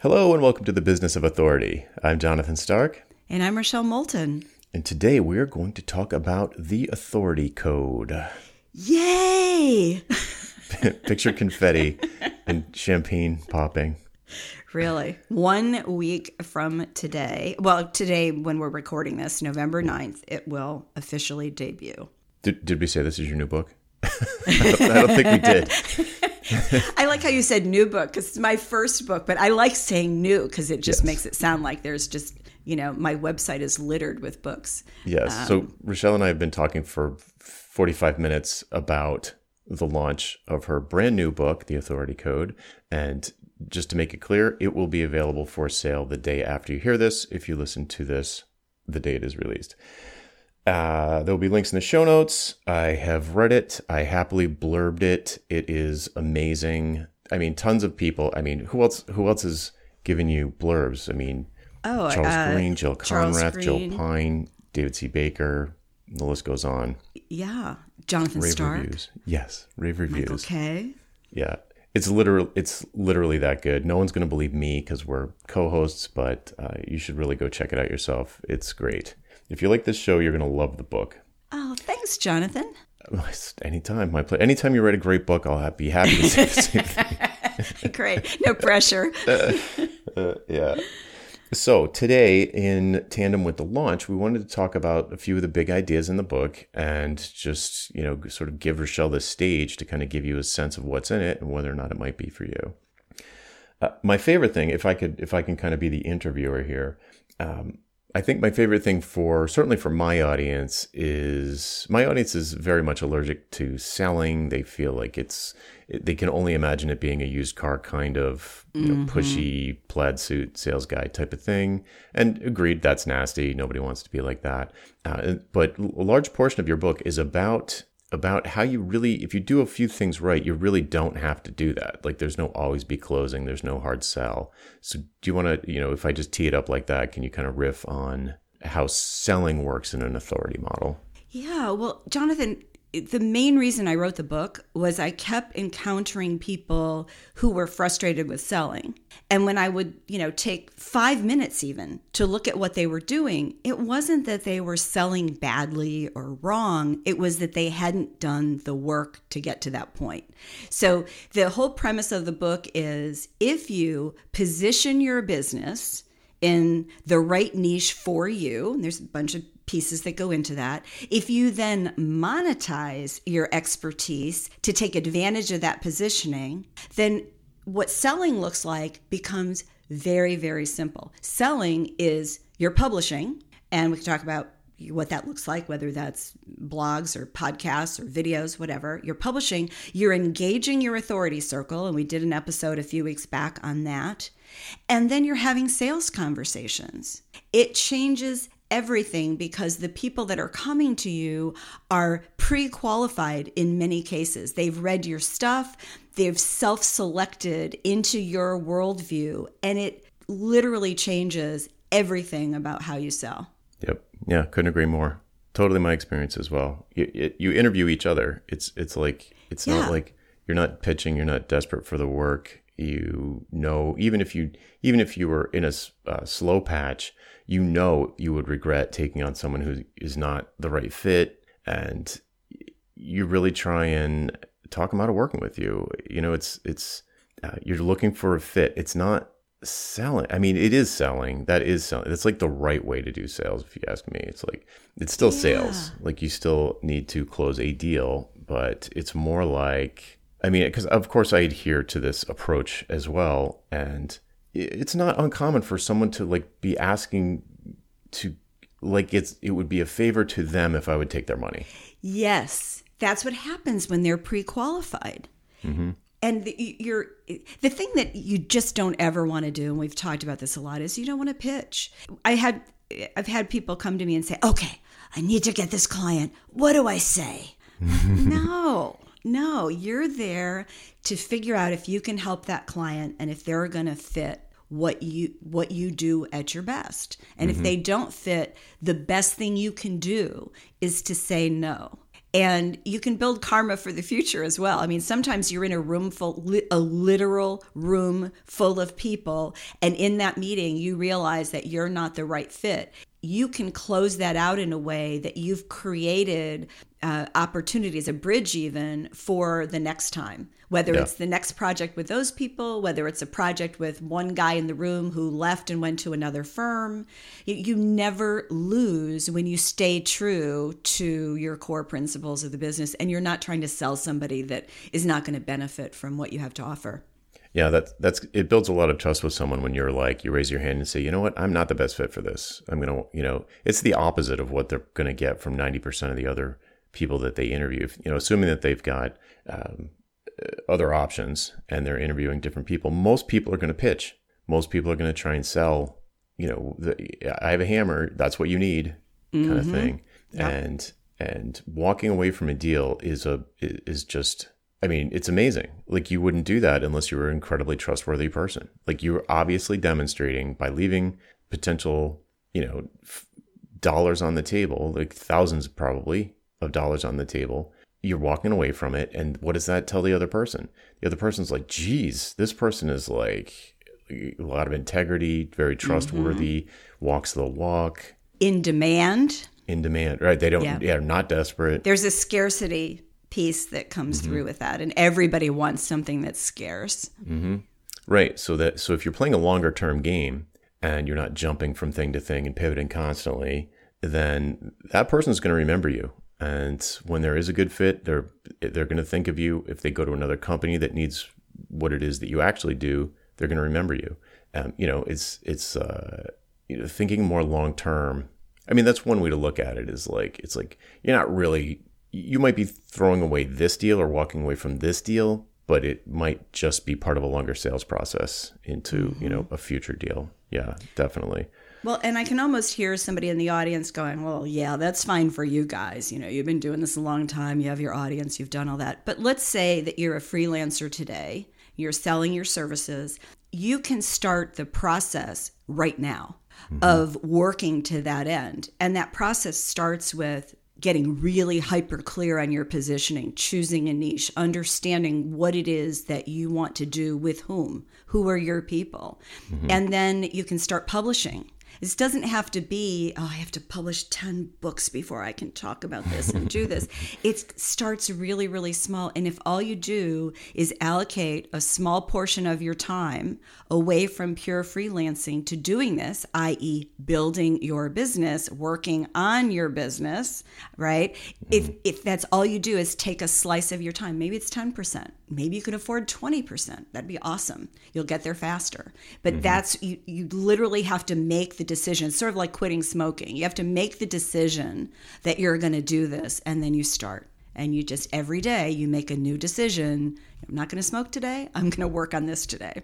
Hello and welcome to the Business of Authority. I'm Jonathan Stark, And I'm Rochelle Moulton. and today we are going to talk about the Authority Code. Yay! Picture confetti and champagne popping. really. One week from today, well, today when we're recording this, November 9th, it will officially debut. Did, did we say this is your new book? I, don't, I don't think we did. I like how you said new book because it's my first book, but I like saying new because it just Yes. makes it sound like there's just, you know, my website is littered with books. Yes. so um, Rochelle and I have been talking for 45 minutes about the launch of her brand new book, The Authority Code. And just to make it clear, it will be available for sale the day after you hear this. If you listen to this, the day it is released. Uh, there will be links in the show notes. I have read it. I happily blurbed it. It is amazing. I mean, tons of people. I mean, who else? Who else is giving you blurbs? I mean, Oh, Charles uh, Green, Jill Konrath, Jill Pine, David C. Baker. The list goes on. yeah. Jonathan Rave Stark. reviews. Yes, rave reviews. Okay. Yeah, it's literal. It's literally that good. No one's going to believe me because we're co-hosts, but uh, you should really go check it out yourself. It's great. If you like this show, you're going to love the book. Oh, thanks, Jonathan. Anytime, my play. Anytime you write a great book, I'll be happy to say the same thing. Great. No pressure. yeah. So today, in tandem with the launch, we wanted to talk about a few of the big ideas in the book and just, you know, sort of give Rochelle the stage to kind of give you a sense of what's in it and whether or not it might be for you. Uh, my favorite thing, if I could, if I can kind of be the interviewer here, um, I think my favorite thing for certainly for my audience is my audience is very much allergic to selling. They feel like it's they can only imagine it being a used car kind of you know, pushy plaid suit sales guy type of thing. And agreed, that's nasty. Nobody wants to be like that. Uh, but a large portion of your book is about about how you really if you do a few things right you really don't have to do that. Like there's no always be closing there's no hard sell. So do you want to you know if i just tee it up like that can you kind of riff on how selling works in an authority model? Yeah, well, Jonathan, the main reason I wrote the book was I kept encountering people who were frustrated with selling. And when I would, you know, take 5 minutes even to look at what they were doing, it wasn't that they were selling badly or wrong, it was that they hadn't done the work to get to that point. So, the whole premise of the book is if you position your business in the right niche for you. and There's a bunch of pieces that go into that. If you then monetize your expertise to take advantage of that positioning, then what selling looks like becomes very, very simple. Selling is your publishing, and we can talk about what that looks like, whether that's blogs or podcasts or videos, whatever. You're publishing, you're engaging your authority circle, and we did an episode a few weeks back on that. And then you're having sales conversations. It changes everything because the people that are coming to you are pre qualified in many cases. They've read your stuff, they've self selected into your worldview, and it literally changes everything about how you sell. yep yeah couldn't agree more totally my experience as well you, it, you interview each other it's it's like it's Yeah. not like you're not pitching you're not desperate for the work you know even if you even if you were in a uh, slow patch you know you would regret taking on someone who is not the right fit and you really try and talk them out of working with you. You know it's it's uh, you're looking for a fit. It's not selling i mean it is selling. That is selling it's like the right way to do sales if you ask me. It's like it's still sales. Like you still need to close a deal but it's more like i mean because of course i adhere to this approach as well and it's not uncommon for someone to like be asking to like it's it would be a favor to them if i would take their money Yes, that's what happens when they're pre-qualified. Mm-hmm. And the, you're the thing that you just don't ever want to do, and we've talked about this a lot, is you don't want to pitch. I had I've had people come to me and say, "Okay, I need to get this client. What do I say?" no, no, you're there to figure out if you can help that client and if they're going to fit what you what you do at your best. And if mm-hmm. they don't fit, the best thing you can do is to say no. and you can build karma for the future as well. I mean, sometimes you're in a room full, a literal room full of people, and in that meeting, you realize that you're not the right fit. You can close that out in a way that you've created uh, opportunities, a bridge even for the next time. Whether yeah. it's the next project with those people, whether it's a project with one guy in the room who left and went to another firm, you, you never lose when you stay true to your core principles of the business and you're not trying to sell somebody that is not going to benefit from what you have to offer. Yeah, that's that's it builds a lot of trust with someone when you're like you raise your hand and say, you know what, I'm not the best fit for this. I'm gonna, you know, it's the opposite of what they're gonna get from 90% of the other people that they interview. You know, assuming that they've got um, other options and they're interviewing different people, most people are going to pitch. Most people are going to try and sell. You know, the, I have a hammer. That's what you need, kind mm-hmm. of thing. And and walking away from a deal is a is just. I mean, it's amazing. Like you wouldn't do that unless you were an incredibly trustworthy person. Like you were obviously demonstrating by leaving potential, you know, f- dollars on the table, like thousands probably, of dollars on the table. You're walking away from it. And what does that tell the other person? The other person's like, geez, this person is like a lot of integrity, very trustworthy, mm-hmm. walks the walk. In demand. In demand, right? They don't, yeah, yeah not desperate. There's a scarcity piece that comes mm-hmm. through with that. And everybody wants something that's scarce. Mm-hmm. Right. So that, so if you're playing a longer term game and you're not jumping from thing to thing and pivoting constantly, then that person's going to remember you and when there is a good fit, they're they're going to think of you. If they go to another company that needs what it is that you actually do, they're going to remember you. Um, you know, it's it's uh, you know thinking more long term. I mean, that's one way to look at it. Is like it's like you're not really. You might be throwing away this deal or walking away from this deal, but it might just be part of a longer sales process into mm-hmm. you know a future deal. Yeah, definitely. Well, and I can almost hear somebody in the audience going, Well, yeah, that's fine for you guys. You know, you've been doing this a long time, you have your audience, you've done all that. But let's say that you're a freelancer today, you're selling your services. You can start the process right now mm-hmm. of working to that end. And that process starts with getting really hyper clear on your positioning, choosing a niche, understanding what it is that you want to do with whom, who are your people. Mm-hmm. And then you can start publishing it doesn't have to be, oh, I have to publish 10 books before I can talk about this and do this. It starts really, really small. And if all you do is allocate a small portion of your time away from pure freelancing to doing this, i.e., building your business, working on your business, right? If, mm. if that's all you do is take a slice of your time, maybe it's 10%, maybe you can afford 20%. That'd be awesome. You'll get there faster. But mm-hmm. that's, you, you literally have to make the decision. Sort of like quitting smoking. You have to make the decision that you're going to do this, and then you start. And you just every day you make a new decision. I'm not going to smoke today. I'm going to work on this today.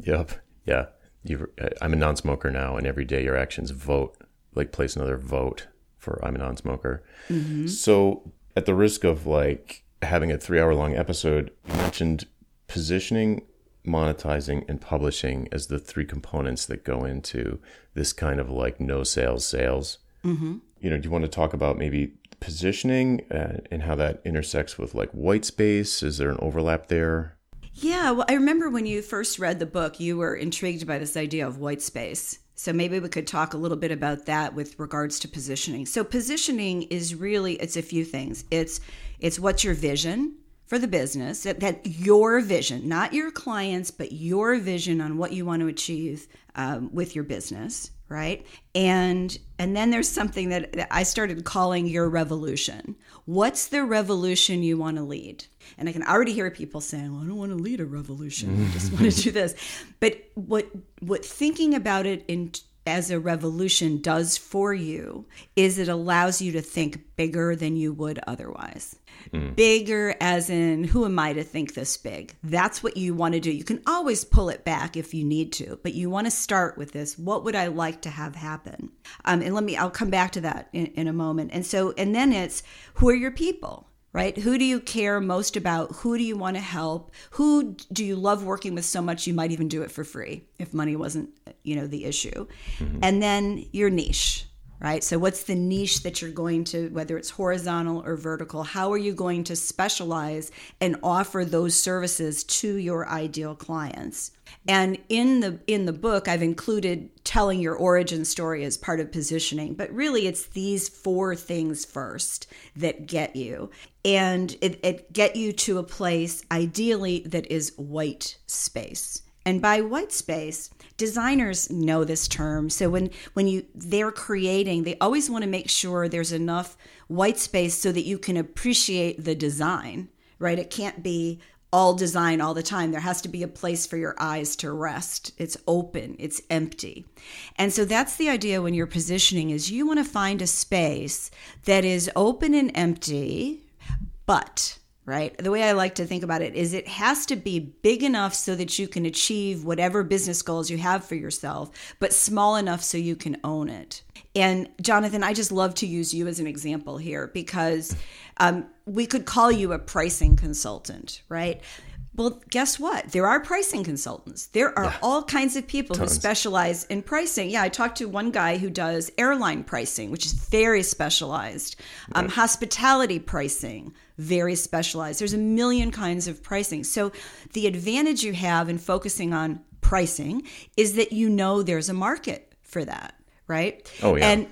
Yep. Yeah. You. I'm a non-smoker now, and every day your actions vote. Like place another vote for I'm a non-smoker. Mm-hmm. So at the risk of like having a three-hour-long episode, you mentioned positioning monetizing and publishing as the three components that go into this kind of like no sales sales. Mm-hmm. You know, do you want to talk about maybe positioning uh, and how that intersects with like white space? Is there an overlap there? Yeah, well, I remember when you first read the book, you were intrigued by this idea of white space. So maybe we could talk a little bit about that with regards to positioning. So positioning is really it's a few things. It's it's what's your vision? for the business that, that, your vision not your clients but your vision on what you want to achieve um, with your business right? And and then there's something that, that i started calling your revolution. What's the revolution you want to lead? And i can already hear people saying well i don't want to lead a revolution. I just want to do this. But what what thinking about it in as a revolution does for you is it allows you to think bigger than you would otherwise. Mm. Bigger, as in, who am I to think this big? That's what you want to do. You can always pull it back if you need to, but you want to start with this. What would I like to have happen? Um, and let me, I'll come back to that in, in a moment. And so, and then it's who are your people? Right? Who do you care most about? Who do you want to help? Who do you love working with so much you might even do it for free if money wasn't, you know, the issue? Mm-hmm. And then your niche. Right? So, what's the niche that you're going to, whether it's horizontal or vertical, how are you going to specialize and offer those services to your ideal clients? And in the in the book, I've included telling your origin story as part of positioning, but really it's these four things first that get you. And it, it get you to a place ideally that is white space. And by white space, designers know this term. So when when you they're creating, they always want to make sure there's enough white space so that you can appreciate the design, right? It can't be all design all the time. There has to be a place for your eyes to rest. It's open, it's empty. And so that's the idea when you're positioning is you want to find a space that is open and empty, but right? The way I like to think about it is it has to be big enough so that you can achieve whatever business goals you have for yourself, but small enough so you can own it. And Jonathan, I just love to use you as an example here because um, we could call you a pricing consultant, right? Well, guess what? There are pricing consultants. There are yeah. all kinds of people Tons. who specialize in pricing. Yeah, I talked to one guy who does airline pricing, which is very specialized, um, hospitality pricing, very specialized. There's a million kinds of pricing. So, the advantage you have in focusing on pricing is that you know there's a market for that, right? Oh, yeah. And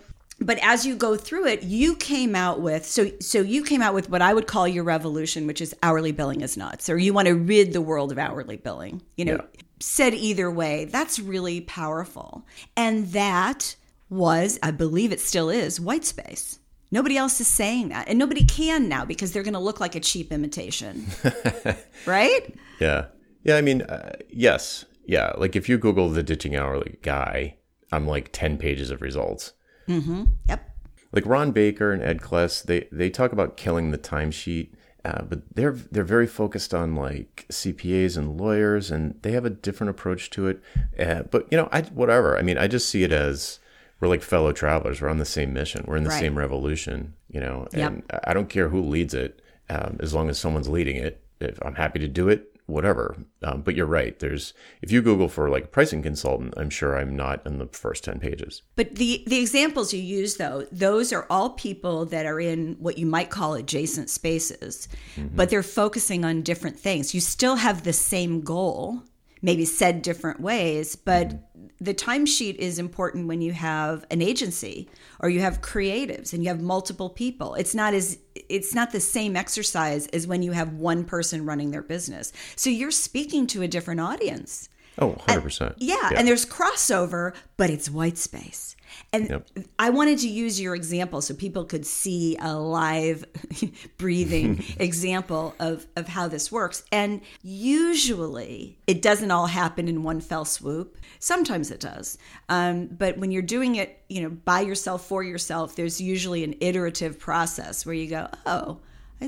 but as you go through it you came out with so so you came out with what i would call your revolution which is hourly billing is nuts or you want to rid the world of hourly billing you know? Yeah. said either way that's really powerful. And that was i believe it still is white space. Nobody else is saying that and nobody can now because they're going to look like a cheap imitation. Right? Yeah. Yeah i mean uh, yes. Yeah like if you google the ditching hourly guy i'm like 10 pages of results Mm-hmm. Yep. Like Ron Baker and Ed Kless, they they talk about killing the timesheet, uh, but they're they're very focused on like CPAs and lawyers, and they have a different approach to it. Uh, but you know, I whatever. I mean, I just see it as we're like fellow travelers. We're on the same mission. We're in the right. same revolution. You know, and yep. I don't care who leads it, um, as long as someone's leading it. If I'm happy to do it, whatever. Um, but you're right. There's if you Google for like pricing consultant, I'm sure I'm not in the first ten pages. But the the examples you use though, those are all people that are in what you might call adjacent spaces, mm-hmm. but they're focusing on different things. You still have the same goal, maybe said different ways, but mm-hmm. the timesheet is important when you have an agency or you have creatives and you have multiple people. It's not as it's not the same exercise as when you have one person running their business. So you're speaking to a different audience. Oh, 100%. And, yeah, yeah, and there's crossover, but it's white space. And yep. I wanted to use your example so people could see a live breathing example of, of how this works. And usually it doesn't all happen in one fell swoop. Sometimes it does. Um, but when you're doing it, you know, by yourself, for yourself, there's usually an iterative process where you go, oh,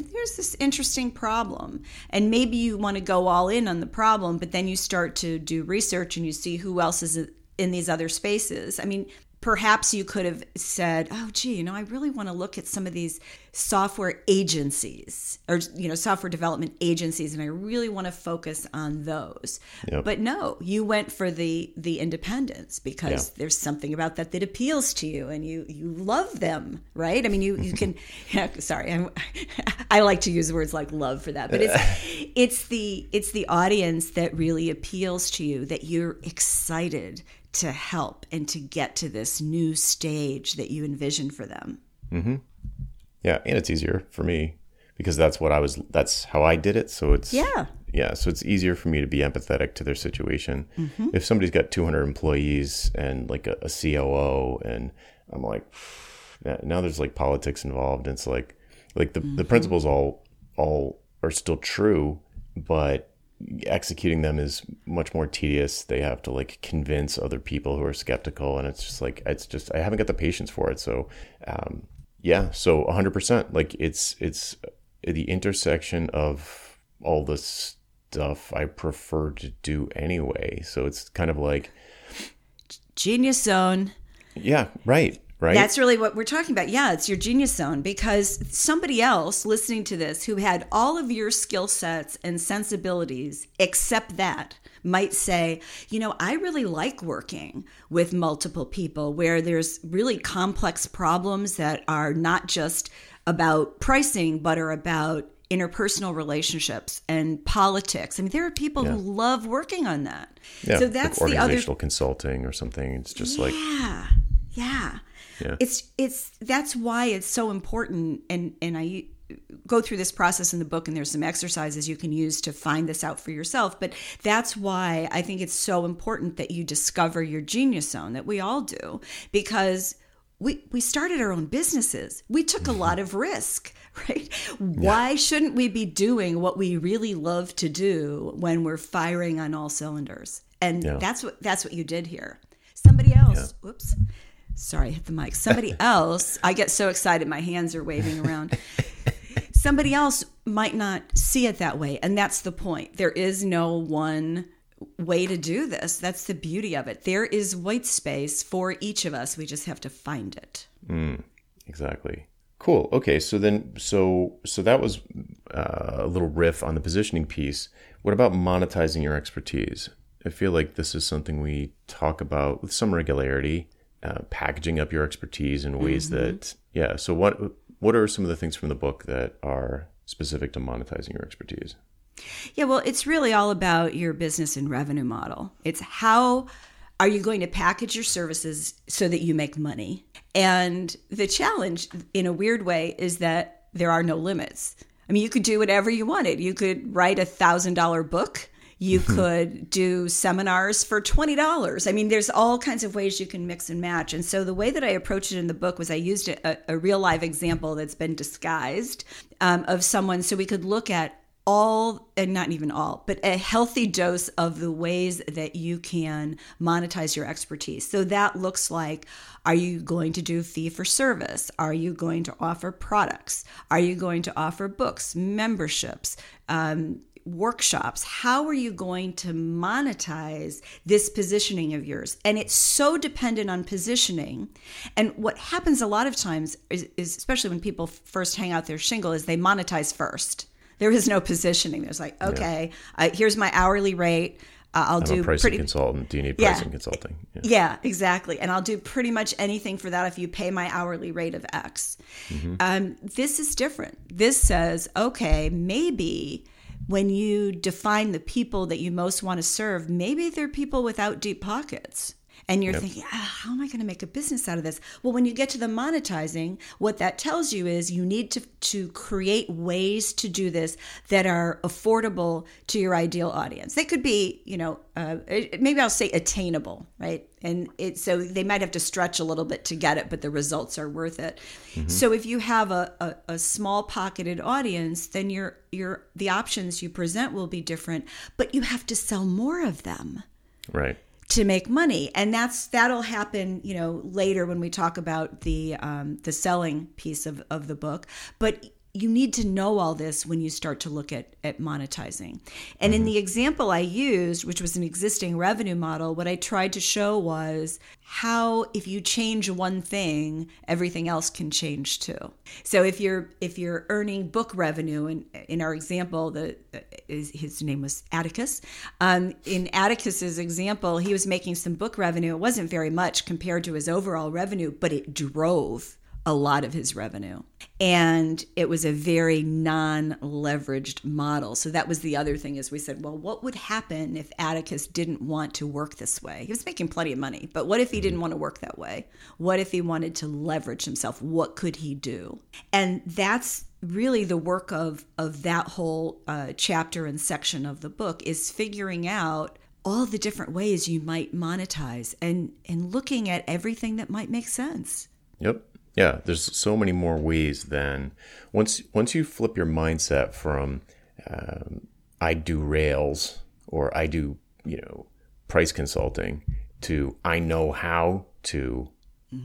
there's this interesting problem. And maybe you want to go all in on the problem, but then you start to do research and you see who else is in these other spaces. I mean, perhaps you could have said, "Oh, gee, you know, I really want to look at some of these software agencies or you know, software development agencies, and I really want to focus on those." Yep. But no, you went for the the independents because yeah. there's something about that that appeals to you, and you you love them, right? I mean, you you can. Sorry, I'm, I like to use words like love for that, but it's it's the it's the audience that really appeals to you that you're excited to help and to get to this new stage that you envision for them. Mm-hmm. Yeah, and it's easier for me because that's what I was. That's how I did it. So it's yeah, yeah. So it's easier for me to be empathetic to their situation. Mm-hmm. If somebody's got 200 employees and like a, a COO, and I'm like, now there's like politics involved. And it's like, like the mm-hmm. the principles all all are still true, but executing them is much more tedious. They have to like convince other people who are skeptical, and it's just like it's just I haven't got the patience for it. So, um, yeah, so 100 percent like it's it's the intersection of all the stuff I prefer to do anyway. So it's kind of like genius zone. Yeah, right. Right? That's really what we're talking about. Yeah, it's your genius zone because somebody else listening to this who had all of your skill sets and sensibilities except that might say, you know, I really like working with multiple people where there's really complex problems that are not just about pricing, but are about interpersonal relationships and politics. I mean, there are people Yeah. who love working on that. yeah, so that's like the other organizational consulting or something. It's just like yeah yeah Yeah. it's it's that's why it's so important and and i go through this process in the book and there's some exercises you can use to find this out for yourself but that's why i think it's so important that you discover your genius zone that we all do because we we started our own businesses. We took a lot of risk right? Why shouldn't we be doing what we really love to do when we're firing on all cylinders? And Yeah. that's what that's what you did here. Somebody else whoops sorry i hit the mic somebody else i get so excited my hands are waving around somebody else might not see it that way and that's the point there is no one way to do this that's the beauty of it there is white space for each of us we just have to find it Mm, Exactly. Cool. Okay. So then, so so that was uh, a little riff on the positioning piece. What about monetizing your expertise? I feel like this is something we talk about with some regularity. Uh, packaging up your expertise in ways that, yeah. So what what are some of the things from the book that are specific to monetizing your expertise? Yeah, well, it's really all about your business and revenue model. It's how are you going to package your services so that you make money? And the challenge, in a weird way, is that there are no limits. I mean, you could do whatever you wanted. You could write a thousand dollar book. You could do seminars for $20. I mean, there's all kinds of ways you can mix and match. And so the way that I approached it in the book was I used a, a real live example that's been disguised um, of someone. So we could look at all and not even all but a healthy dose of the ways that you can monetize your expertise. So that looks like are you going to do fee for service? Are you going to offer products? Are you going to offer books memberships? Um, workshops how are you going to monetize this positioning of yours and it's so dependent on positioning and what happens a lot of times is, is especially when people first hang out their shingle is they monetize first there is no positioning. There's like, okay, uh, here's my hourly rate. Uh, I'll I'm do a pricing pretty. consultant. Do you need Yeah. pricing consulting? Yeah. Yeah, exactly. And I'll do pretty much anything for that if you pay my hourly rate of X. Um, this is different. This says, okay, maybe when you define the people that you most want to serve, maybe they're people without deep pockets. And you're thinking, ah, how am I going to make a business out of this? Well, when you get to the monetizing, what that tells you is you need to, to create ways to do this that are affordable to your ideal audience. They could be, you know, uh, maybe I'll say attainable, right? And it so they might have to stretch a little bit to get it, but the results are worth it. So if you have a, a, a small pocketed audience, then your your the options you present will be different, but you have to sell more of them Right. to make money and that's that'll happen you know later when we talk about the um, the selling piece of, of the book but you need to know all this when you start to look at, at monetizing. And in the example I used, which was an existing revenue model, what I tried to show was how if you change one thing, everything else can change too. So if you're if you're earning book revenue, and in our example, the is, his name was Atticus. Um, in Atticus's example, he was making some book revenue. It wasn't very much compared to his overall revenue, but it drove a lot of his revenue. And it was a very non-leveraged model. So that was the other thing is we said, well, what would happen if Atticus didn't want to work this way? He was making plenty of money, but what if he didn't want to work that way? What if he wanted to leverage himself? What could he do? And that's really the work of of that whole uh, chapter and section of the book is figuring out all the different ways you might monetize and and looking at everything that might make sense. Yep. Yeah, there's so many more ways than once once you flip your mindset from um, I do Rails or I do you know price consulting to I know how to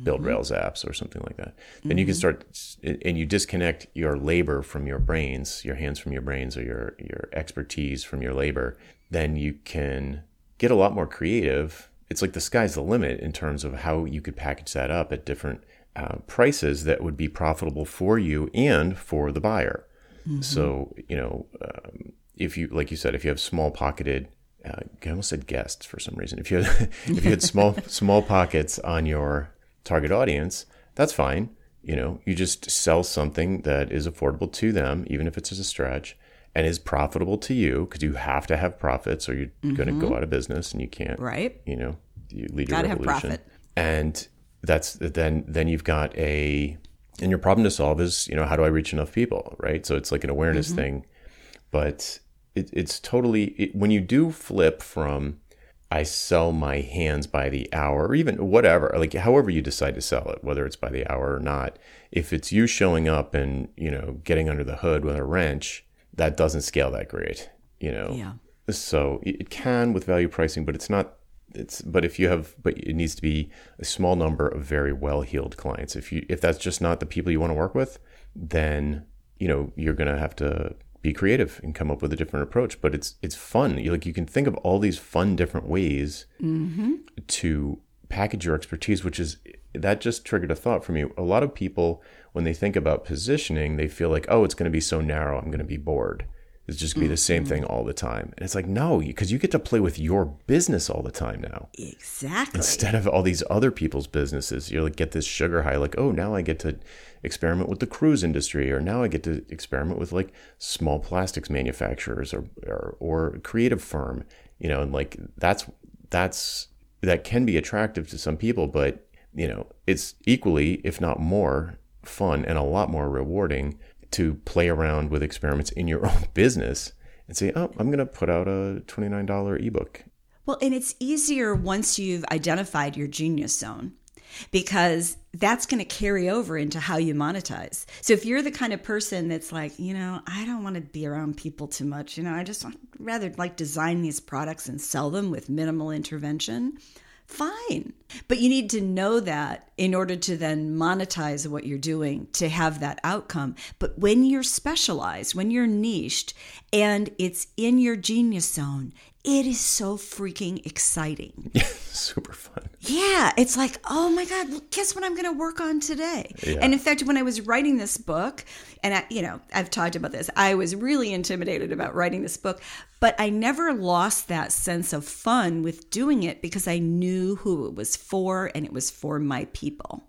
build Rails apps or something like that. Then you can start and you disconnect your labor from your brains, your hands from your brains, or your your expertise from your labor. Then you can get a lot more creative. It's like the sky's the limit in terms of how you could package that up at different uh, prices that would be profitable for you and for the buyer. Mm-hmm. So, you know, um, if you, like you said, if you have small pocketed, uh, I almost said guests for some reason. If you had, if you had small small pockets on your target audience, that's fine. You know, you just sell something that is affordable to them, even if it's a stretch, and is profitable to you because you have to have profits or you're going to go out of business and you can't. Right. You know, you lead your Gotta have revolution. profit. And that's then then you've got a and your problem to solve is you know how do I reach enough people, right? So it's like an awareness Mm-hmm. thing, but it, it's totally it, when you do flip from I sell my hands by the hour or even whatever, like however you decide to sell it, whether it's by the hour or not. If it's you showing up and, you know, getting under the hood with a wrench, that doesn't scale that great, you know. Yeah. So it it can with value pricing, but it's not it's but if you have but it needs to be a small number of very well-heeled clients. If you if that's just not the people you want to work with, then, you know, you're going to have to be creative and come up with a different approach, but it's it's fun. You like you can think of all these fun different ways mm-hmm. to package your expertise, which is that just triggered a thought for me. A lot of people, when they think about positioning, they feel like, oh, it's going to be so narrow, I'm going to be bored. It's just going to be the mm-hmm. same thing all the time. And it's like, no, because you get to play with your business all the time now Exactly. instead of all these other people's businesses you like get this sugar high like oh now i get to experiment with the cruise industry or now i get to experiment with like small plastics manufacturers or or, or creative firm you know and like that's that's that can be attractive to some people but you know it's equally if not more fun and a lot more rewarding to play around with experiments in your own business and say oh i'm going to put out a $29 ebook Well, and it's easier once you've identified your genius zone because that's going to carry over into how you monetize. So if you're the kind of person that's like, you know, I don't want to be around people too much, you know, I just want, rather like design these products and sell them with minimal intervention, fine. But you need to know that in order to then monetize what you're doing to have that outcome. But when you're specialized, when you're niched, and it's in your genius zone, it is so freaking exciting. super fun Yeah, it's like, oh my God, guess what I'm going to work on today? Yeah. And in fact, when I was writing this book, and I, you know, I've talked about this, I was really intimidated about writing this book, but I never lost that sense of fun with doing it because I knew who it was for and it was for my people.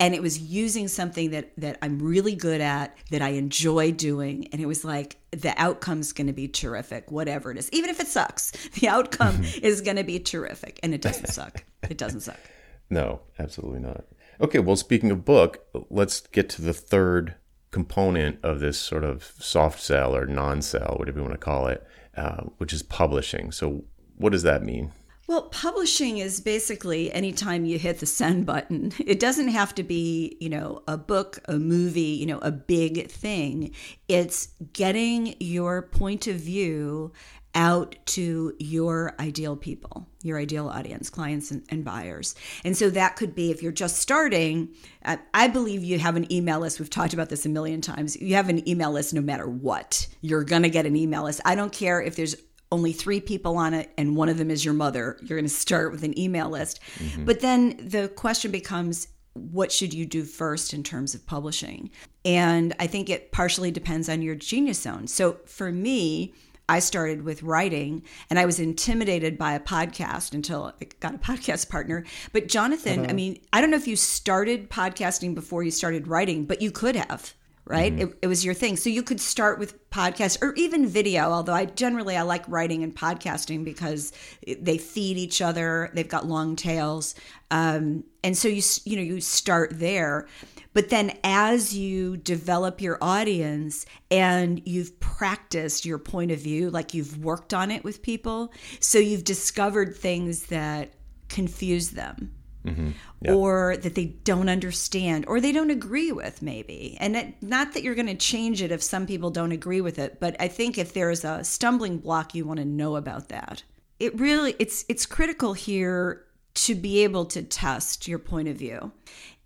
And it was using something that that I'm really good at, that I enjoy doing, and it was like the outcome's going to be terrific, whatever it is. Even if it sucks, the outcome is going to be terrific, and it doesn't suck. It doesn't suck. No, absolutely not. Okay, well, speaking of book, let's get to the third component of this sort of soft sell or non sell, whatever you want to call it, uh, which is publishing. So, what does that mean? Well, publishing is basically anytime you hit the send button. It doesn't have to be, you know, a book, a movie, you know, a big thing. It's getting your point of view out to your ideal people, your ideal audience, clients and, and buyers. And so that could be if you're just starting, I, I believe you have an email list. We've talked about this a million times. You have an email list no matter what. You're going to get an email list. I don't care if there's only three people on it and one of them is your mother. You're going to start with an email list. Mm-hmm. But then the question becomes what should you do first in terms of publishing? And I think it partially depends on your genius zone. So for me, I started with writing and I was intimidated by a podcast until I got a podcast partner. But Jonathan, I uh-huh. mean, I don't know if you started podcasting before you started writing, but you could have right? It, it was your thing. So you could start with podcast or even video although i generally i like writing and podcasting because they feed each other they've got long tails. Um, and so you you know you start there. But then as you develop your audience and you've practiced your point of view like you've worked on it with people so you've discovered things that confuse them Mm-hmm. or that they don't understand or they don't agree with maybe. And it, not that you're going to change it if some people don't agree with it but i think if there's a stumbling block you want to know about that. It really it's it's critical here to be able to test your point of view.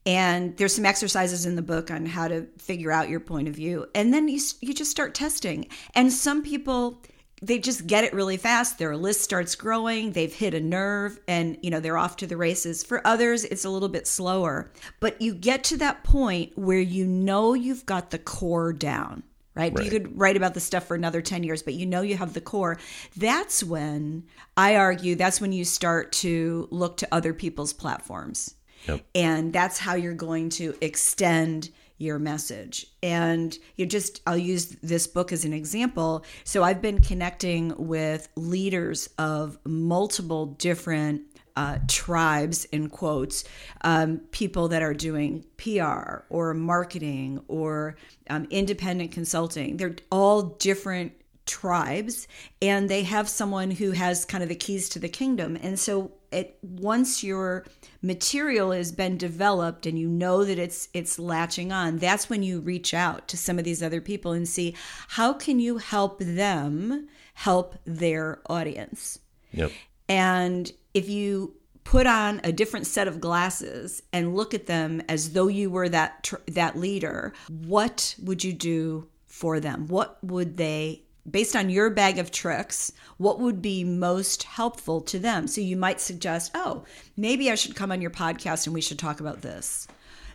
And there's some exercises in the book on how to figure out your point of view. And then you you just start testing. And some people they just get it really fast their list starts growing they've hit a nerve and you know they're off to the races for others it's a little bit slower but you get to that point where you know you've got the core down right? right? You could write about the stuff for another 10 years, but you know you have the core. That's when I argue that's when you start to look to other people's platforms. Yep. And that's how you're going to extend your message. And you just, I'll use this book as an example. So I've been connecting with leaders of multiple different uh, tribes, in quotes, um, people that are doing PR or marketing or um, independent consulting. They're all different tribes and they have someone who has kind of the keys to the kingdom. And so it once your material has been developed and you know that it's it's latching on, that's when you reach out to some of these other people and see how can you help them help their audience. Yep. And if you put on a different set of glasses and look at them as though you were that tr- that leader, what would you do for them? What would they based on your bag of tricks, what would be most helpful to them? So you might suggest, "Oh, maybe I should come on your podcast and we should talk about this."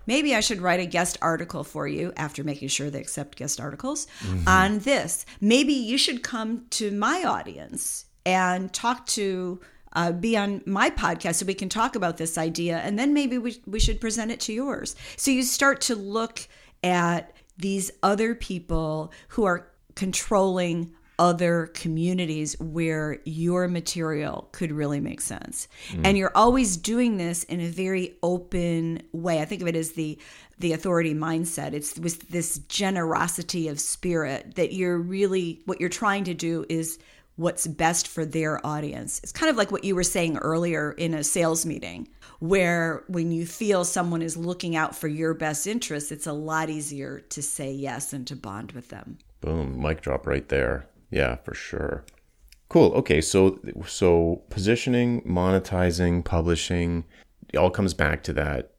maybe I should write a guest article for you after making sure they accept guest articles mm-hmm. on this. Maybe you should come to my audience and talk to uh, be on my podcast so we can talk about this idea and then maybe we, we should present it to yours so you start to look at these other people who are controlling other communities where your material could really make sense. Mm. And you're always doing this in a very open way. I think of it as the the authority mindset. It's with this generosity of spirit that you're really what you're trying to do is what's best for their audience. It's kind of like what you were saying earlier in a sales meeting, where when you feel someone is looking out for your best interests, it's a lot easier to say yes and to bond with them. Boom, mic drop right there. Yeah, for sure. Cool. Okay, so so positioning, monetizing, publishing, it all comes back to that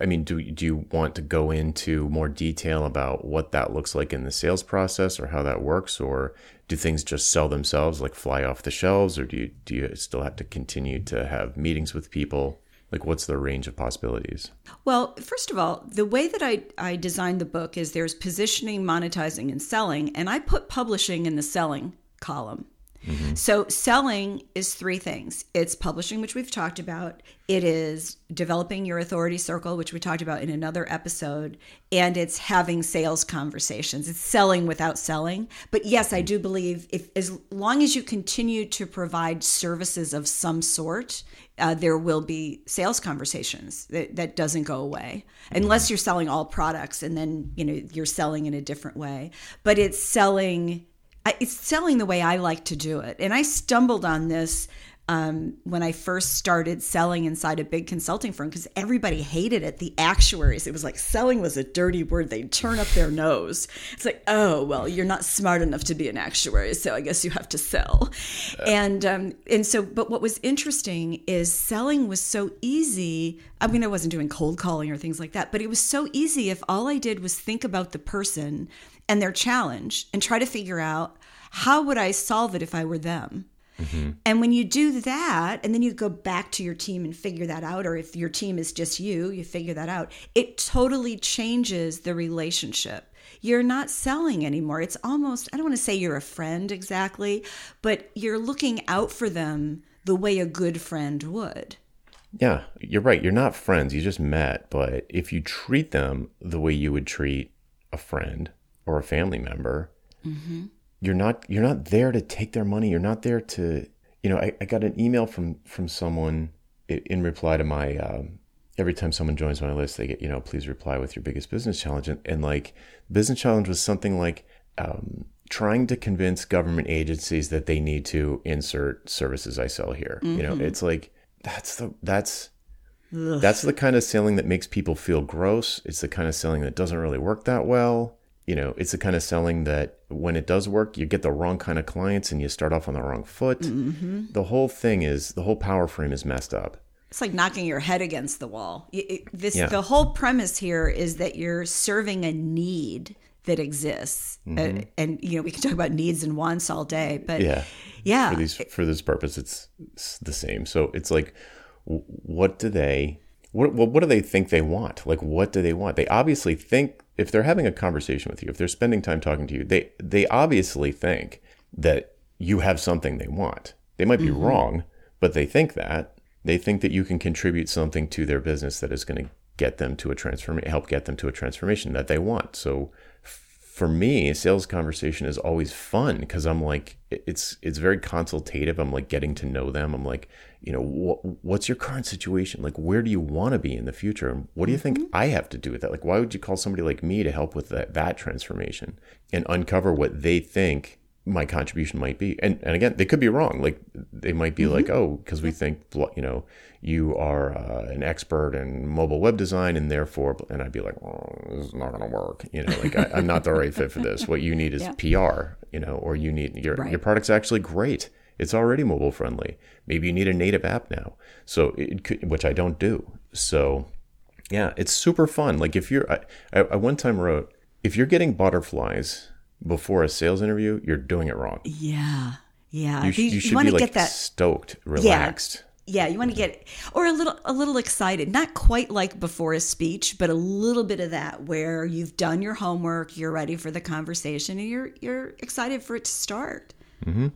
I mean, do do you want to go into more detail about what that looks like in the sales process or how that works, or do things just sell themselves, like fly off the shelves, or do you do you still have to continue to have meetings with people? Like, what's the range of possibilities? Well, first of all, the way that I I designed the book is there's positioning, monetizing, and selling, and I put publishing in the selling column Mm-hmm. So, selling is three things it's publishing, which we've talked about, it is developing your authority circle, which we talked about in another episode, and it's having sales conversations. It's selling without selling. But yes, I do believe if as long as you continue to provide services of some sort, uh, there will be sales conversations that, that doesn't go away unless you're selling all products and then you know you're selling in a different way but it's selling it's selling the way I like to do it. And I stumbled on this um, when I first started selling inside a big consulting firm because everybody hated it. The actuaries, it was like selling was a dirty word. They'd turn up their nose. It's like, oh, well, you're not smart enough to be an actuary, so I guess you have to sell. And um, and so, but what was interesting is selling was so easy. I mean, I wasn't doing cold calling or things like that, but it was so easy if all I did was think about the person and their challenge and try to figure out how would I solve it if I were them. Mm-hmm. And when you do that, and then you go back to your team and figure that out, or if your team is just you, you figure that out, it totally changes the relationship. You're not selling anymore. It's almost, I don't want to say you're a friend exactly, but you're looking out for them the way a good friend would. Yeah, you're right. You're not friends. You just met. But if you treat them the way you would treat a friend, or a family member, mm-hmm. you're not you're not there to take their money. You're not there to you know. I, I got an email from from someone in reply to my. Um, every time someone joins my list, they get you know please reply with your biggest business challenge, and, and like business challenge was something like. Um, trying to convince government agencies that they need to insert services I sell here. Mm-hmm. You know, mm-hmm. it's like that's the that's Ugh. that's the kind of selling that makes people feel gross. It's the kind of selling that doesn't really work that well you know, it's the kind of selling that when it does work, you get the wrong kind of clients and you start off on the wrong foot. Mm-hmm. The whole thing is the whole power frame is messed up. It's like knocking your head against the wall. It, this yeah. the whole premise here is that you're serving a need that exists. Uh, and you know, we can talk about needs and wants all day, but Yeah. yeah, For these for this purpose, it's, it's the same. So it's like, what do they? What what do they think they want? Like, what do they want? They obviously think if they're having a conversation with you, if they're spending time talking to you, they they obviously think that you have something they want. They might be mm-hmm. wrong, but they think that they think that you can contribute something to their business that is going to get them to a transform help get them to a transformation that they want. So for me, a sales conversation is always fun because I'm like, it's it's very consultative. I'm like getting to know them. I'm like, you know, wh- what's your current situation? Like, where do you want to be in the future? And what do you think mm-hmm. I have to do with that? Like, why would you call somebody like me to help with that that transformation and uncover what they think my contribution might be? And and again, they could be wrong. Like, they might be like, oh, because we think, you know, you are uh, an expert in mobile web design and therefore and i'd be like oh, this is not going to work. You know like I, i'm not the right fit for this. What you need is Yeah. pr you know or you need your Right. your product's actually great. It's already mobile friendly. Maybe you need a native app now. So it could, which i don't do. So yeah it's super fun. Like if you're I I one time wrote if you're getting butterflies before a sales interview you're doing it wrong yeah, yeah. you, sh- you should want be to like get that stoked relaxed Yeah, you want to get or a little a little excited, not quite like before a speech, but a little bit of that where you've done your homework, you're ready for the conversation, and you're you're excited for it to start. Mm-hmm.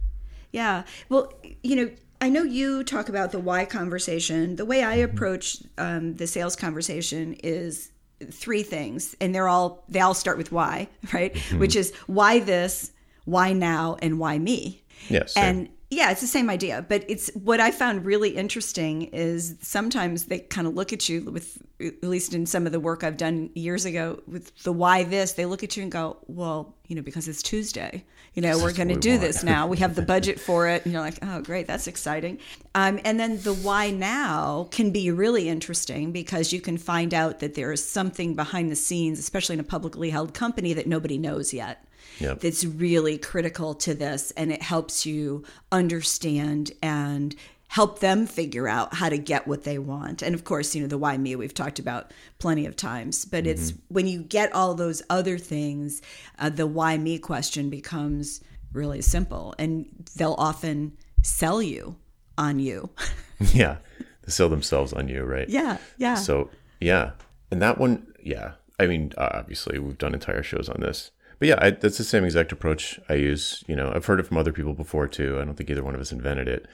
Yeah. Well, you know, I know you talk about the why conversation. The way I approach um, the sales conversation is three things, and they're all they all start with why, right? Mm-hmm. Which is why this, why now, and why me. yes same. And yeah, it's the same idea. But it's what I found really interesting is sometimes they kind of look at you with, at least in some of the work I've done years ago with the why this, they look at you and go, well, you know, because it's Tuesday, you know, we're going to we do want." this now. We have the budget for it. And you're like, oh, great, that's exciting. Um, and then the why now can be really interesting because you can find out that there is something behind the scenes, especially in a publicly held company that nobody knows yet Yep. that's really critical to this and it helps you understand and help them figure out how to get what they want and of course you know the why me we've talked about plenty of times but it's when you get all those other things uh, the why me question becomes really simple and they'll often sell you on you yeah they sell themselves on you right yeah yeah So yeah, and that one, yeah. I mean, uh, obviously, we've done entire shows on this, but yeah, I, that's the same exact approach I use. You know, I've heard it from other people before too. I don't think either one of us invented it,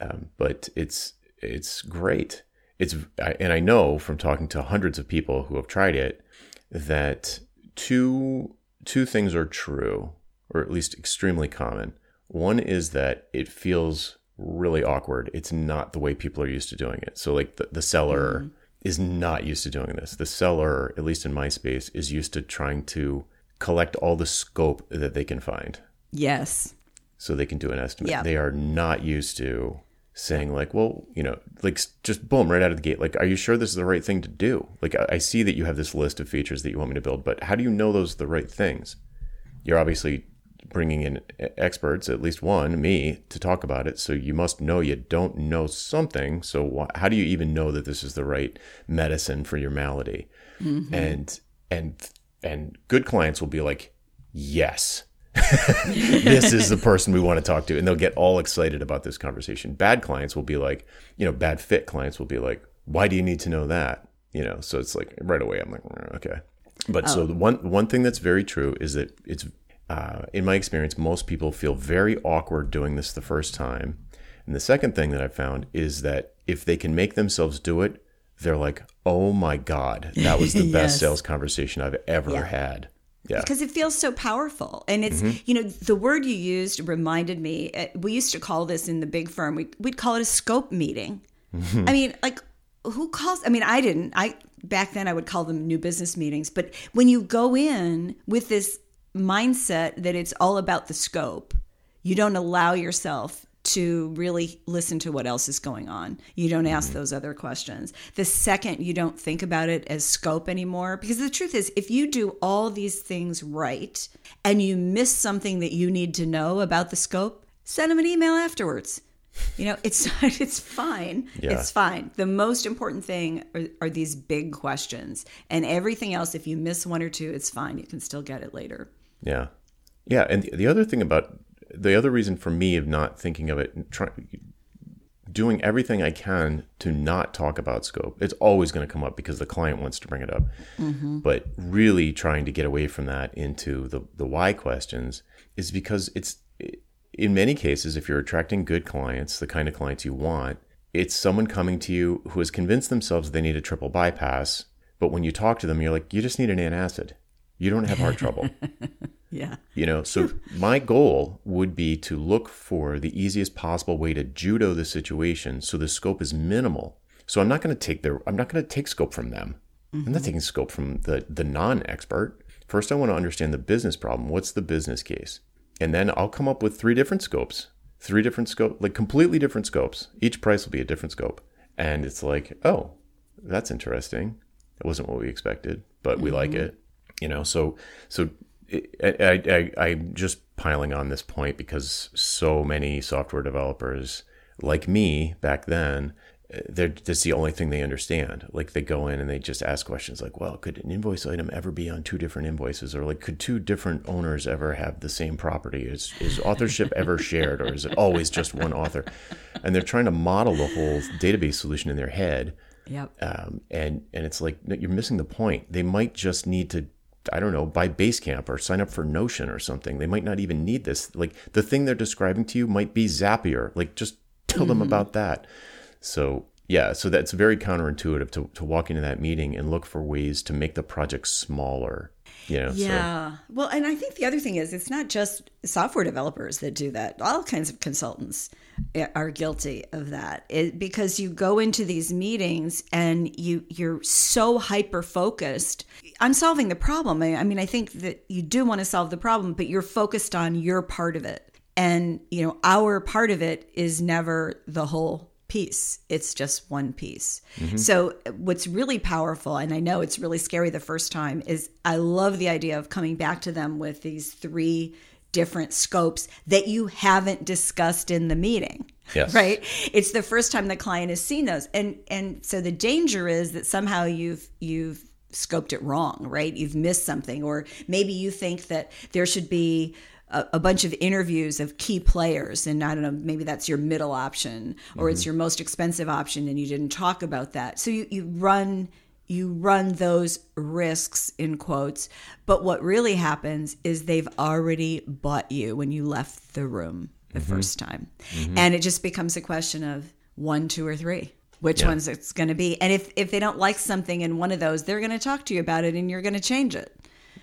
um, but it's it's great. It's and I know from talking to hundreds of people who have tried it that two two things are true, or at least extremely common. One is that it feels really awkward. It's not the way people are used to doing it. So like the, the seller is not used to doing this. The seller, at least in my space, is used to trying to collect all the scope that they can find yes so they can do an estimate. Yeah. They are not used to saying like, well, you know, like just boom right out of the gate. Like, are you sure this is the right thing to do? Like, I, see that you have this list of features that you want me to build, but how do you know those are the right things? You're obviously bringing in experts, at least one, me, to talk about it. So you must know you don't know something. So wh- how do you even know that this is the right medicine for your malady? Mm-hmm. And and and good clients will be like, yes, this is the person we want to talk to and they'll get all excited about this conversation. Bad clients will be like you know bad fit clients will be like why do you need to know that? You know so it's like right away i'm like "Mm, okay. But so the one one thing that's very true is that it's uh, in my experience most people feel very awkward doing this the first time. And the second thing that i found is that if they can make themselves do it they're like oh my god that was the best sales conversation i've ever Yeah. had yeah. Because it feels so powerful. And it's you know the word you used reminded me uh, we used to call this in the big firm we, we'd call it a scope meeting. I mean like who calls i mean i didn't. I back then i would call them new business meetings. But when you go in with this mindset that it's all about the scope you don't allow yourself to really listen to what else is going on. You don't ask those other questions. The second you don't think about it as scope anymore, because the truth is, if you do all these things right and you miss something that you need to know about the scope, send them an email afterwards. You know, it's it's fine. Yeah. It's fine. The most important thing are, are these big questions, and everything else. If you miss one or two, it's fine. You can still get it later. Yeah. Yeah. And the, the other thing about the other reason for me of not thinking of it, try, doing everything I can to not talk about scope, it's always going to come up because the client wants to bring it up. Mm-hmm. But really trying to get away from that into the, the why questions is because it's, in many cases, if you're attracting good clients, the kind of clients you want, it's someone coming to you who has convinced themselves they need a triple bypass. But when you talk to them, you're like, you just need an antacid. You don't have heart trouble. Yeah. You know, so my goal would be to look for the easiest possible way to judo the situation so the scope is minimal. So I'm not going to take their I'm not going to take scope from them. I'm not mm-hmm. taking scope from the the non-expert. First I want to understand the business problem. What's the business case? And then I'll come up with three different scopes. Three different scope like completely different scopes. Each price will be a different scope. And it's like, "Oh, that's interesting. It wasn't what we expected, but we like mm-hmm. it." You know, so so I, I, I'm just piling on this point because so many software developers, like me back then, they're that's the only thing they understand. Like they go in and they just ask questions like, "Well, could an invoice item ever be on two different invoices?" Or like, "Could two different owners ever have the same property? Is is authorship ever shared, or is it always just one author?" And they're trying to model the whole database solution in their head, Yep. um, and and it's like you're missing the point. They might just need to, I don't know, buy Basecamp or sign up for Notion or something. They might not even need this. Like the thing they're describing to you might be Zapier. Like just tell them mm-hmm. about that. So yeah, so that's very counterintuitive to to walk into that meeting and look for ways to make the project smaller. You know, so Yeah. Well, and I think the other thing is it's not just software developers that do that. All kinds of consultants eh, are guilty of that. It, because you go into these meetings and you you're so hyper focused on solving the problem. I, I mean, I think that you do want to solve the problem, but you're focused on your part of it. And, you know, our part of it is never the whole piece. It's just one piece. Mm-hmm. So, what's really powerful, and I know it's really scary the first time, is I love the idea of coming back to them with these three different scopes that you haven't discussed in the meeting. Yes. Right? It's the first time the client has seen those. And and so the danger is that somehow you've you've scoped it wrong, right? You've missed something or maybe you think that there should be a, a bunch of interviews of key players and I don't know, maybe that's your middle option or it's mm-hmm. your most expensive option and you didn't talk about that. So you, you run you run those risks in quotes, but what really happens is they've already bought you when you left the room the mm-hmm. first time. Mm-hmm. And it just becomes a question of one, two, or three. Which Yeah. one's it's going to be? And if if they don't like something in one of those, they're going to talk to you about it, and you're going to change it.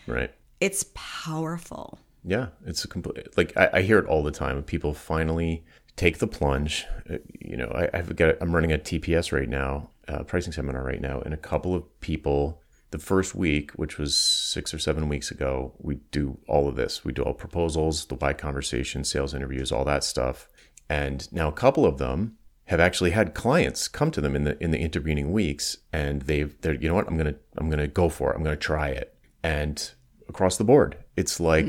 right. It's powerful. Yeah, it's a complete like I, I hear it all the time. People finally take the plunge. Uh, You know, I, I've got I'm running a TPS right now, uh, pricing seminar right now, and a couple of people. The first week, which was six or seven weeks ago, we do all of this. We do all proposals, the buy conversation, sales interviews, all that stuff. And now a couple of them have actually had clients come to them in the in the intervening weeks, and they've they're you know what I'm gonna I'm gonna go for it. I'm gonna try it. And across the board, it's like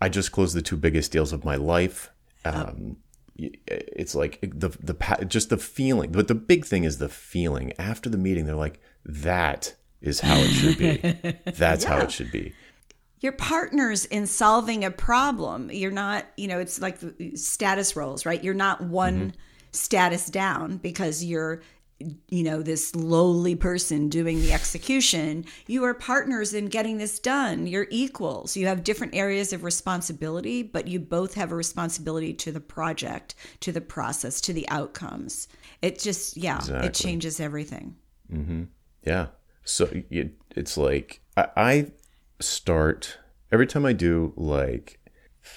I just closed the two biggest deals of my life. Um, y- it's like the the just the feeling, but the big thing is the feeling after the meeting. They're like, that is how it should be. That's how it should be. You're partners in solving a problem. You're not, you know, it's like status roles, right? You're not one status down because you're, you know, this lowly person doing the execution. You are partners in getting this done. You're equals. You have different areas of responsibility, but you both have a responsibility to the project, to the process, to the outcomes. It just, yeah, Exactly. it changes everything. Mm-hmm. Yeah. So it, it's like I, I start every time I do like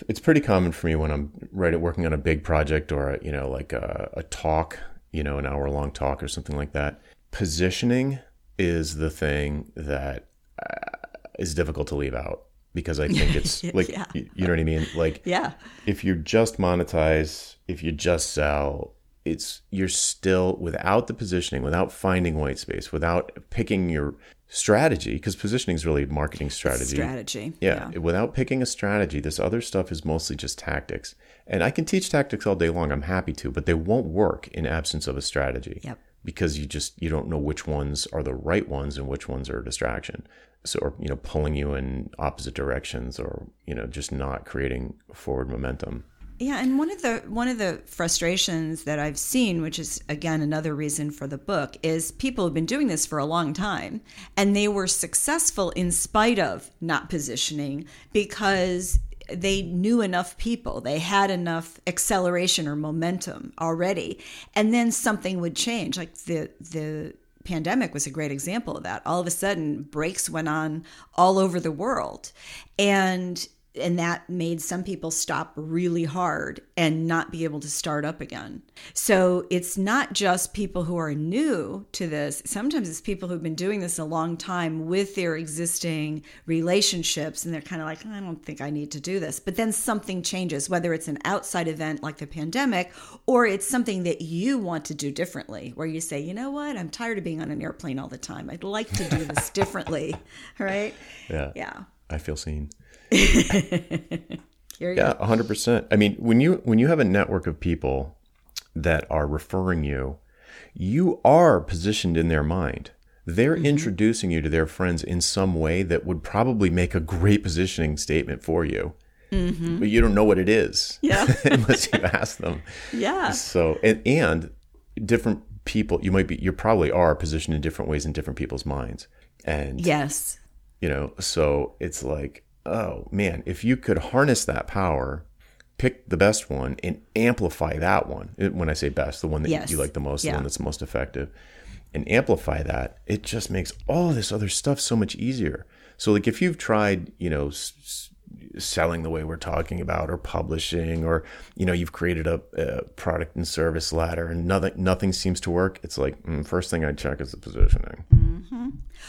it's pretty common for me when I'm right at working on a big project or a, you know like a, a talk, you know, an hour long talk or something like that. Positioning is the thing that uh, is difficult to leave out because I think it's like Yeah. you, you know what I mean. Like Yeah. if you just monetize, if you just sell, it's you're still without the positioning, without finding white space, without picking your strategy, because positioning is really marketing strategy. Strategy. Yeah, without picking a strategy, this other stuff is mostly just tactics. And I can teach tactics all day long. I'm happy to, but they won't work in absence of a strategy. Yep. Because you just you don't know which ones are the right ones and which ones are a distraction. So or you know pulling you in opposite directions or you know just not creating forward momentum. Yeah, and one of the one of the frustrations that I've seen, which is again another reason for the book, is people have been doing this for a long time and they were successful in spite of not positioning because they knew enough people. They had enough acceleration or momentum already. And then something would change. Like the the pandemic was a great example of that. All of a sudden, brakes went on all over the world. And and that made some people stop really hard and not be able to start up again. So it's not just people who are new to this. Sometimes it's people who've been doing this a long time with their existing relationships and they're kind of like, I don't think I need to do this. But then something changes, whether it's an outside event like the pandemic or it's something that you want to do differently, where you say, you know what, I'm tired of being on an airplane all the time. I'd like to do this differently. Right? Yeah. Yeah. I feel seen. Yeah, hundred percent. I mean, when you when you have a network of people that are referring you, you are positioned in their mind. They're mm-hmm. introducing you to their friends in some way that would probably make a great positioning statement for you. Mm-hmm. But you don't know what it is Yeah. unless you ask them. Yeah. So and and different people, you might be, you probably are positioned in different ways in different people's minds. And Yes. you know so it's like oh man if you could harness that power pick the best one and amplify that one. When i say best the one that Yes. you like the most the one that's most effective and amplify that it just makes all this other stuff so much easier. So like if you've tried you know s- selling the way we're talking about or publishing or you know you've created a, a product and service ladder and nothing nothing seems to work it's like mm, first thing i check is the positioning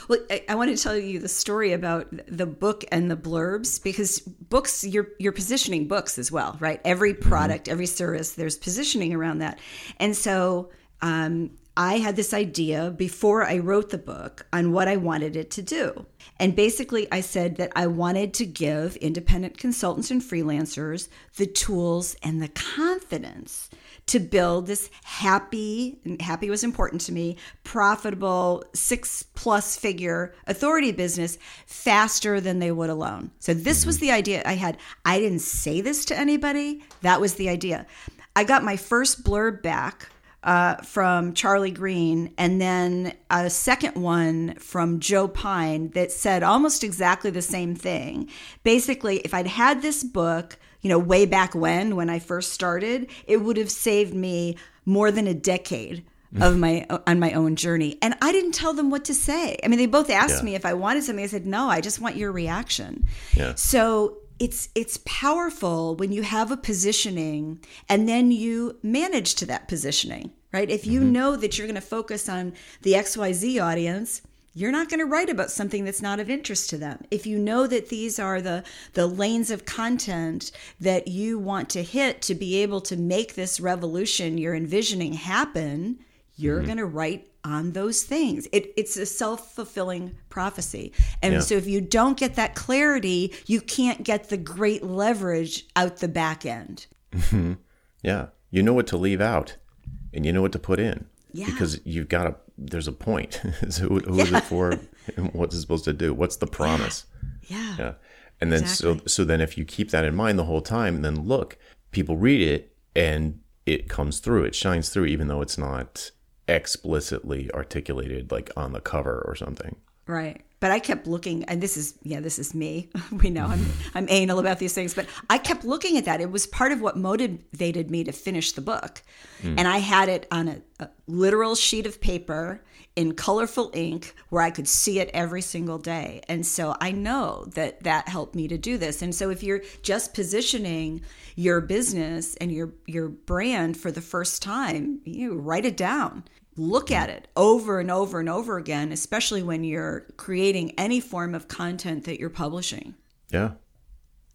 Well, I, I want to tell you the story about the book and the blurbs because books, you're you're positioning books as well, right? Every product, every service, there's positioning around that, and so um, I had this idea before I wrote the book on what I wanted it to do, and basically I said that I wanted to give independent consultants and freelancers the tools and the confidence to build this happy and happy was important to me profitable six plus figure authority business faster than they would alone. So this was the idea i had. I didn't say this to anybody. That was the idea. I got my first blurb back uh, from Charlie Green, and then a second one from Joe Pine that said almost exactly the same thing. Basically, if I'd had this book, you know, way back when, when I first started, it would have saved me more than a decade of my on my own journey. And i didn't tell them what to say. I mean they both asked Yeah. me if i wanted something. I said no i just want your reaction. Yeah. so it's it's powerful when you have a positioning and then you manage to that positioning right? If you mm-hmm. know that you're going to focus on the xyz audience you're not going to write about something that's not of interest to them if you know that these are the the lanes of content that you want to hit to be able to make this revolution you're envisioning happen you're mm-hmm. going to write on those things it, it's a self-fulfilling prophecy and Yeah. so if you don't get that clarity you can't get the great leverage out the back end mm-hmm. Yeah. You know what to leave out and you know what to put in. Yeah. Because you've got a, there's a point. so who, who is it for? what's it supposed to do? What's the promise? yeah Yeah. And then so, Exactly. so then if you keep that in mind the whole time then look, people read it and it comes through, it shines through, even though it's not explicitly articulated like on the cover or something. Right. But I kept looking, and this is yeah, this is me. We know I'm I'm anal about these things, but I kept looking at that. It was part of what motivated me to finish the book, hmm. and I had it on a, a literal sheet of paper in colorful ink where I could see it every single day. And so I know that that helped me to do this. And so if you're just positioning your business and your your brand for the first time, you write it down look at it over and over and over again, especially when you're creating any form of content that you're publishing. Yeah.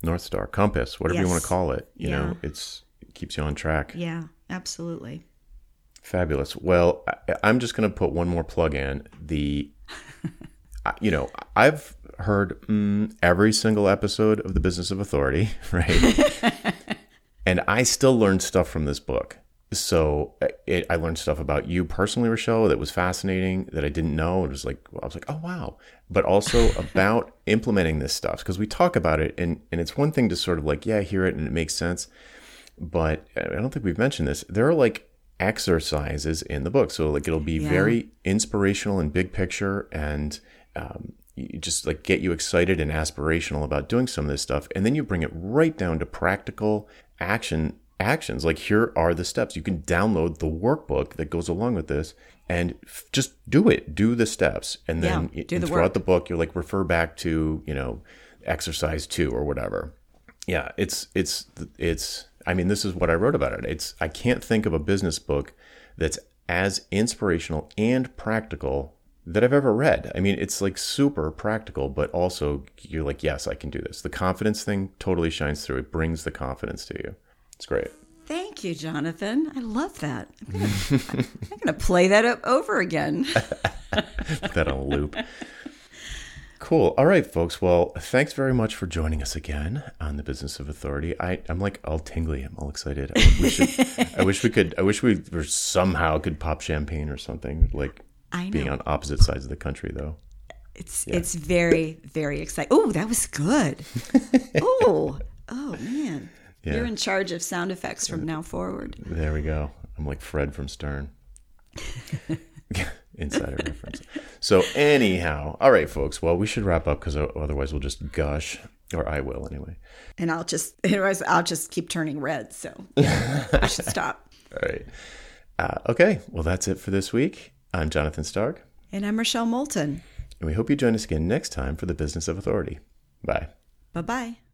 North Star, compass, whatever you want to call it. You Yeah. know, it's it keeps you on track. Yeah, absolutely. Fabulous. Well, I, I'm just going to put one more plug in. The, you know, I've heard mm, every single episode of The Business of Authority, right? and I still learned stuff from this book. So it, I learned stuff about you personally, Rochelle, that was fascinating that I didn't know. It was like I was like, oh wow! But also about implementing this stuff because we talk about it, and and it's one thing to sort of like yeah, hear it and it makes sense, but I don't think we've mentioned this. There are like exercises in the book, so like it'll be Yeah. very inspirational and big picture, and um, just like get you excited and aspirational about doing some of this stuff, and then you bring it right down to practical action actions. Like here are the steps. You can download the workbook that goes along with this and f- just do it. Do the steps, and then Yeah, the throughout work. the book, you're like refer back to you know exercise two or whatever yeah it's it's it's i mean this is what i wrote about it it's i can't think of a business book that's as inspirational and practical that i've ever read i mean it's like super practical but also you're like yes i can do this the confidence thing totally shines through it brings the confidence to you it's great. Thank you, Jonathan. I love that. I'm gonna, play that up over again. Put that on a loop. Cool. All right folks. Well thanks very much for joining us again on the business of authority. I, i'm like all tingly. I'm all excited. I I wish we could i wish we were somehow could pop champagne or something like being on opposite sides of the country though. It's it's very very exciting. Oh, that was good. oh, oh man, Yeah. you're in charge of sound effects from now forward. there we go i'm like fred from stern insider reference so anyhow all right folks well we should wrap up because otherwise we'll just gush or i will anyway And I'll just otherwise I'll just keep turning red. So yeah, I should stop. all right uh, okay well that's it for this week i'm jonathan stark And I'm Rochelle Moulton. And we hope you join us again next time for the Business of Authority. Bye. Bye bye.